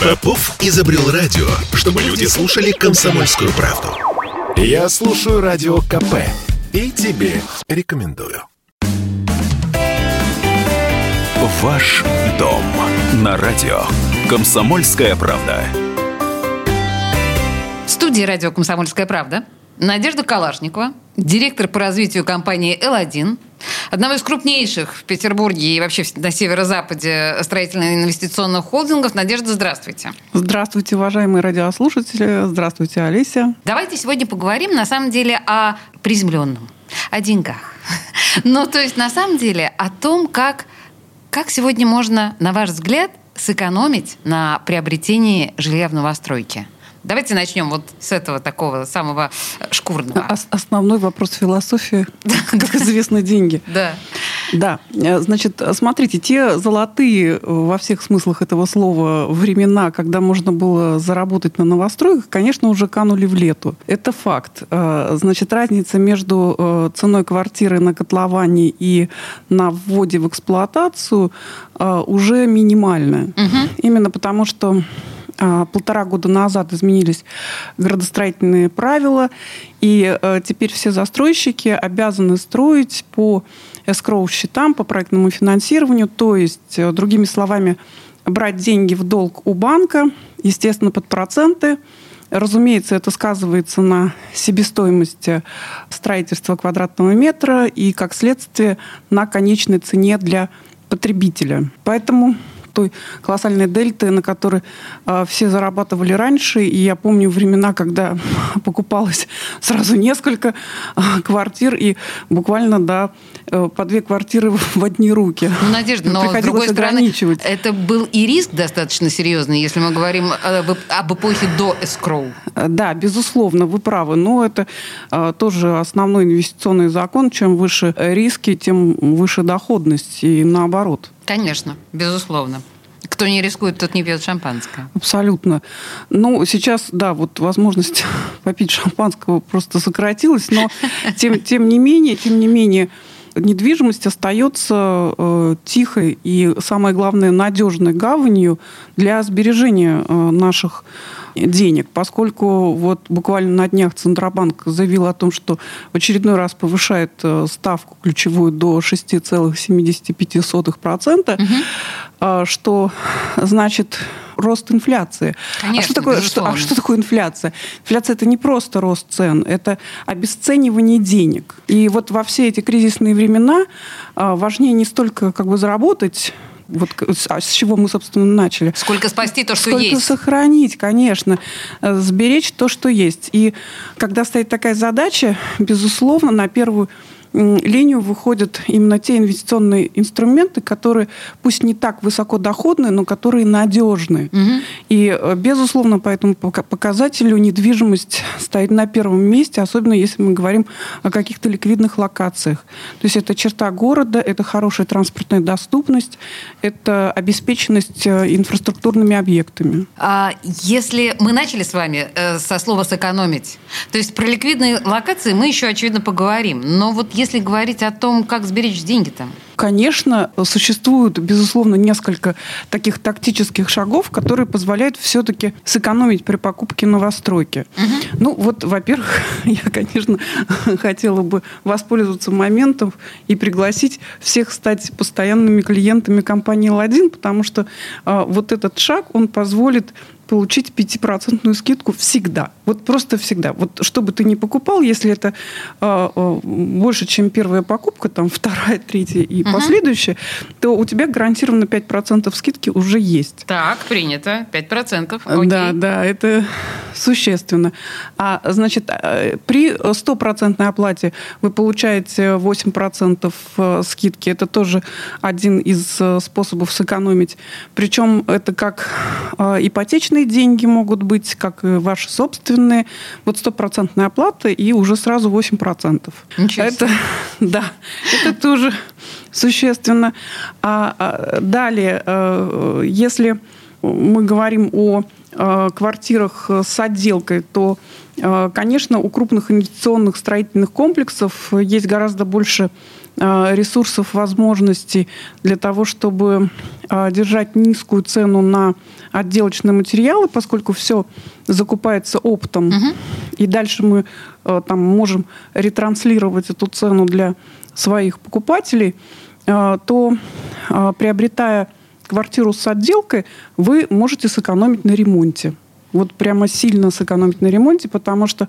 Попов изобрел радио, чтобы люди слушали комсомольскую правду. Я слушаю радио КП и тебе рекомендую. Ваш дом на радио. Комсомольская правда. В студии радио «Комсомольская правда» Надежда Калашникова, директор по развитию компании «Л1», одного из крупнейших в Петербурге и вообще на северо-западе строительно-инвестиционных холдингов. Надежда, здравствуйте. Здравствуйте, уважаемые радиослушатели. Здравствуйте, Олеся. Давайте сегодня поговорим, на самом деле, о приземленном, о деньгах. Ну, то есть, на самом деле, о том, как, как сегодня можно, на ваш взгляд, сэкономить на приобретении жилья в новостройке. Давайте начнем вот с этого такого самого шкурного. Ос- основной вопрос философии, как известно, деньги. Да. Да, значит, смотрите, те золотые во всех смыслах этого слова времена, когда можно было заработать на новостройках, конечно, уже канули в лету. Это факт. Значит, разница между ценой квартиры на котловане и на вводе в эксплуатацию уже минимальная. Угу. Именно потому, что полтора года назад изменились градостроительные правила, и теперь все застройщики обязаны строить по эскроу счетам, по проектному финансированию, то есть, другими словами, брать деньги в долг у банка, естественно, под проценты. Разумеется, это сказывается на себестоимости строительства квадратного метра и, как следствие, на конечной цене для потребителя. Поэтому той колоссальной дельты, на которой э, все зарабатывали раньше. И я помню времена, когда покупалось сразу несколько э, квартир, и буквально да, э, по две квартиры в одни руки. Ну, Надежда, но с другой стороны, это был и риск достаточно серьезный, если мы говорим об, об эпохе до эскроу. Да, безусловно, вы правы. Но это э, тоже основной инвестиционный закон. Чем выше риски, тем выше доходность. И наоборот. Конечно, безусловно. Кто не рискует, тот не пьет шампанское. Абсолютно. Ну, сейчас, да, вот возможность попить шампанского просто сократилась, но тем, тем не менее, тем не менее, недвижимость остается э, тихой и, самое главное, надежной гаванью для сбережения э, наших денег, поскольку вот буквально на днях Центробанк заявил о том, что в очередной раз повышает ставку ключевую до 6,75%, угу. что значит рост инфляции. Конечно, а, что такое, что, а что такое инфляция? Инфляция это не просто рост цен, это обесценивание денег. И вот во все эти кризисные времена важнее не столько как бы заработать вот а с чего мы, собственно, начали. Сколько спасти то, что Сколько есть. сохранить, конечно. Сберечь то, что есть. И когда стоит такая задача, безусловно, на первую линию выходят именно те инвестиционные инструменты, которые пусть не так высокодоходные, но которые надежны. Угу. И, безусловно, по этому показателю недвижимость стоит на первом месте, особенно если мы говорим о каких-то ликвидных локациях. То есть это черта города, это хорошая транспортная доступность, это обеспеченность инфраструктурными объектами. А если мы начали с вами э, со слова «сэкономить», то есть про ликвидные локации мы еще, очевидно, поговорим. Но вот если говорить о том, как сберечь деньги там? Конечно, существует, безусловно, несколько таких тактических шагов, которые позволяют все-таки сэкономить при покупке новостройки. Угу. Ну, вот, во-первых, я, конечно, хотела бы воспользоваться моментом и пригласить всех стать постоянными клиентами компании «Ладин», потому что э, вот этот шаг, он позволит получить 5% скидку всегда. Вот просто всегда. Вот что бы ты ни покупал, если это э, больше, чем первая покупка, там вторая, третья и угу. последующая, то у тебя гарантированно 5% скидки уже есть. Так, принято. 5%. Окей. Да, да, это существенно. А, значит, при стопроцентной оплате вы получаете 8% скидки. Это тоже один из способов сэкономить. Причем это как ипотечные деньги могут быть, как и ваши собственные. Вот стопроцентная оплата и уже сразу 8%. Ничего это, да, это тоже существенно. А, а далее, если мы говорим о квартирах с отделкой, то, конечно, у крупных инвестиционных строительных комплексов есть гораздо больше ресурсов, возможностей для того, чтобы держать низкую цену на отделочные материалы, поскольку все закупается оптом, угу. и дальше мы там можем ретранслировать эту цену для своих покупателей, то приобретая квартиру с отделкой, вы можете сэкономить на ремонте. Вот прямо сильно сэкономить на ремонте, потому что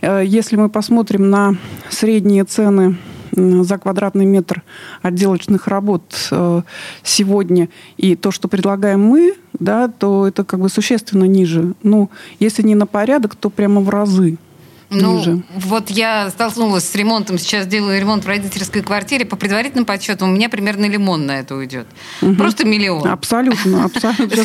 э, если мы посмотрим на средние цены за квадратный метр отделочных работ э, сегодня и то, что предлагаем мы, да, то это как бы существенно ниже. Ну, если не на порядок, то прямо в разы. Ну, ниже. вот я столкнулась с ремонтом, сейчас делаю ремонт в родительской квартире. По предварительным подсчетам у меня примерно лимон на это уйдет. Угу. Просто миллион. Абсолютно, абсолютно.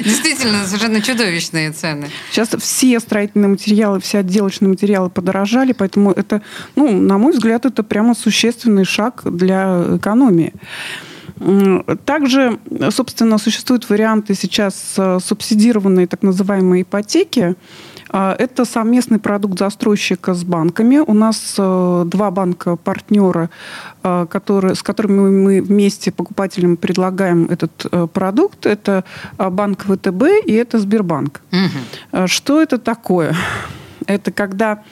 Действительно, совершенно чудовищные цены. Сейчас все строительные материалы, все отделочные материалы подорожали, поэтому это, ну, на мой взгляд, это прямо существенный шаг для экономии. Также, собственно, существуют варианты сейчас э, субсидированной так называемой ипотеки. А, это совместный продукт застройщика с банками. У нас э, два банка-партнера, э, которые, с которыми мы вместе покупателям предлагаем этот э, продукт. Это банк ВТБ и это Сбербанк. Угу. Что это такое? Это когда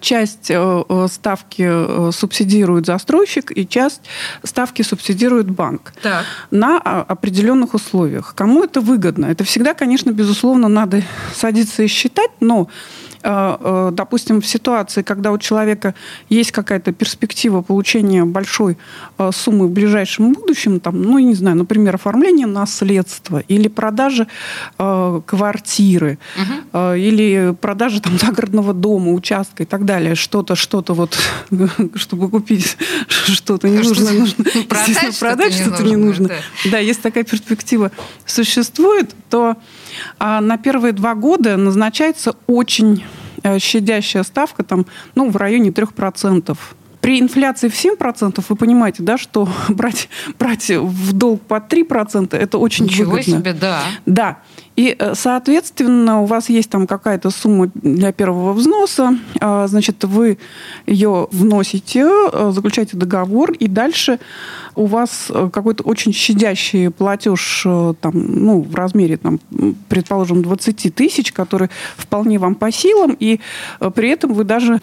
часть э, э, ставки субсидирует застройщик и часть ставки субсидирует банк так. на определенных условиях. Кому это выгодно? Это всегда, конечно, безусловно, надо садиться и считать, но Э, э, допустим, в ситуации, когда у человека есть какая-то перспектива получения большой э, суммы в ближайшем будущем, там, ну, я не знаю, например, оформление наследства или продажа квартиры, угу. или продажа там загородного дома, участка и так далее, что-то, что-то вот, чтобы купить что-то не нужно, нужно ну, продать, продать что-то не нужно. Да, если такая перспектива существует, то а, на первые два года назначается очень щадящая ставка, там, ну, в районе 3%. При инфляции в 7% вы понимаете, да, что брать, брать в долг по 3% это очень Ничего выгодно. себе, да. Да. И, э, соответственно, у вас есть там какая-то сумма для первого взноса, а, значит, вы ее вносите, э, заключаете договор, и дальше у вас э, какой-то очень щадящий платеж там, ну, в размере, там, предположим, 20 тысяч, который вполне вам по силам, и при этом вы даже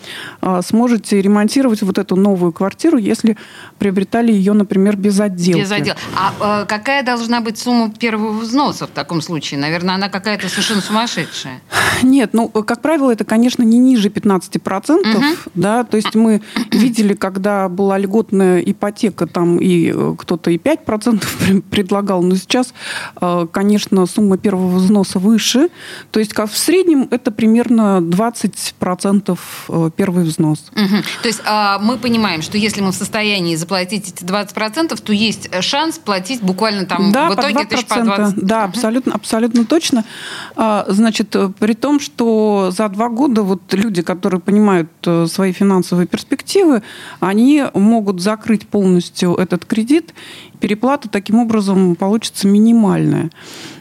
сможете ремонтировать вот эту новую квартиру, если приобретали ее, например, без отделки. Без отделки. А какая должна быть сумма первого взноса в таком случае? Наверное, наверное, она какая-то совершенно сумасшедшая. Нет, ну, как правило, это, конечно, не ниже 15%. Угу. Да, то есть мы видели, когда была льготная ипотека, там и э, кто-то и 5% предлагал, но сейчас, э, конечно, сумма первого взноса выше. То есть как в среднем это примерно 20% э, первый взнос. Угу. То есть а, мы понимаем, что если мы в состоянии заплатить эти 20%, то есть шанс платить буквально там да, в итоге по 2%, по 20. Да, абсолютно, абсолютно точно. А, значит, при том, что за два года вот люди, которые понимают э, свои финансовые перспективы, они могут закрыть полностью этот кредит переплата таким образом получится минимальная.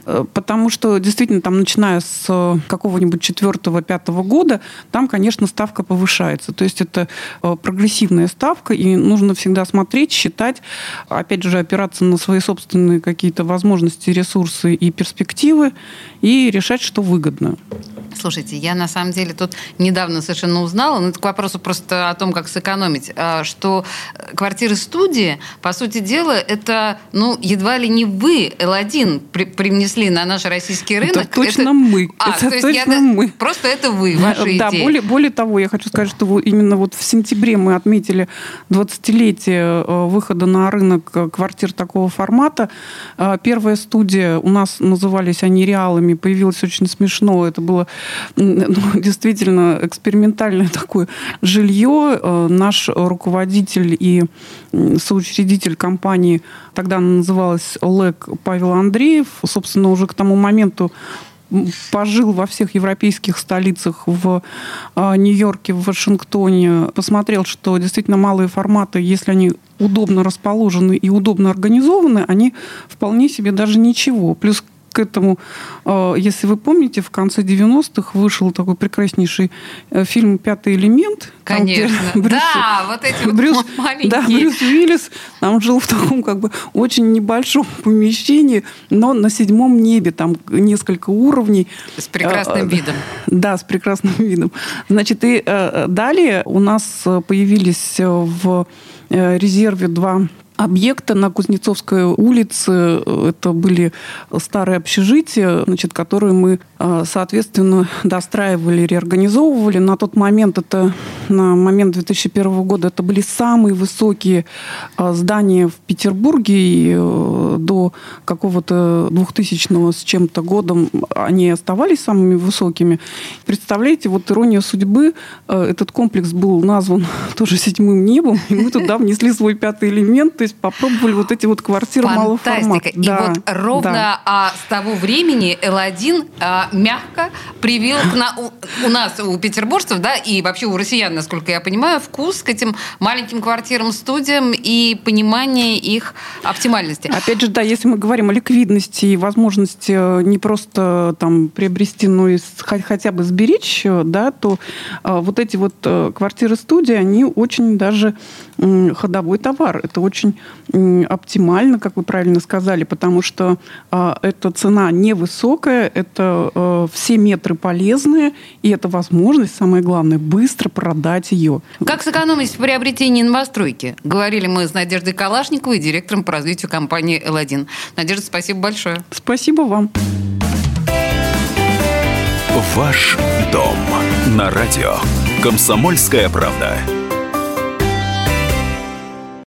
Э, потому что действительно там, начиная с э, какого-нибудь четвертого-пятого года, там, конечно, ставка повышается. То есть это э, прогрессивная ставка, и нужно всегда смотреть, считать, опять же, опираться на свои собственные какие-то возможности, ресурсы и перспективы, и решать, что выгодно. Слушайте, я на самом деле тут недавно совершенно узнала, ну это к вопросу просто о том, как сэкономить, а, что квартиры-студии, по сути дела, это, ну, едва ли не вы, L1, при привнесли на наш российский рынок. Это точно это... мы. А, это то есть я... мы. Просто это вы, ваши да, идеи. Более, более того, я хочу сказать, что именно вот в сентябре мы отметили 20-летие э, выхода на рынок э, квартир такого формата. Э, первая студия, у нас назывались они реалами, появилась очень смешно. Это было ну, действительно экспериментальное такое жилье. Э, наш руководитель и соучредитель компании, тогда она называлась ЛЭК Павел Андреев, собственно, уже к тому моменту пожил во всех европейских столицах, в э, Нью-Йорке, в Вашингтоне, посмотрел, что действительно малые форматы, если они удобно расположены и удобно организованы, они вполне себе даже ничего. Плюс к этому. Э, если вы помните, в конце 90-х вышел такой прекраснейший э, фильм «Пятый элемент». Конечно. Там, Брюс, да, вот эти Брюс, вот маленькие. Да, Брюс Уиллис там жил в таком как бы очень небольшом помещении, но на седьмом небе, там несколько уровней. С прекрасным видом. Да, с прекрасным видом. Значит, и далее у нас появились в резерве два объекта на Кузнецовской улице. Это были старые общежития, значит, которые мы, соответственно, достраивали, реорганизовывали. На тот момент, это на момент 2001 года, это были самые высокие а, здания в Петербурге. И э, до какого-то 2000 с чем-то годом они оставались самыми высокими. Представляете, вот ирония судьбы, э, этот комплекс был назван тоже седьмым небом, и мы туда внесли свой пятый элемент, то есть попробовали вот эти вот квартиры малого формата. И да, вот ровно да. а, с того времени L1 а, мягко привил к на, у, у нас, у петербуржцев, да, и вообще у россиян, насколько я понимаю, вкус к этим маленьким квартирам, студиям и понимание их оптимальности. Опять же, да, если мы говорим о ликвидности и возможности э, не просто там приобрести, но и хотя бы сберечь, э, да, то вот эти вот э, квартиры-студии, они очень даже ходовой товар. Это очень оптимально, как вы правильно сказали, потому что э, эта цена невысокая, это э, все метры полезные, и это возможность, самое главное, быстро продать ее. Как сэкономить в приобретении новостройки? Говорили мы с Надеждой Калашниковой, директором по развитию компании «Л1». Надежда, спасибо большое. Спасибо вам. Ваш дом на радио. Комсомольская правда.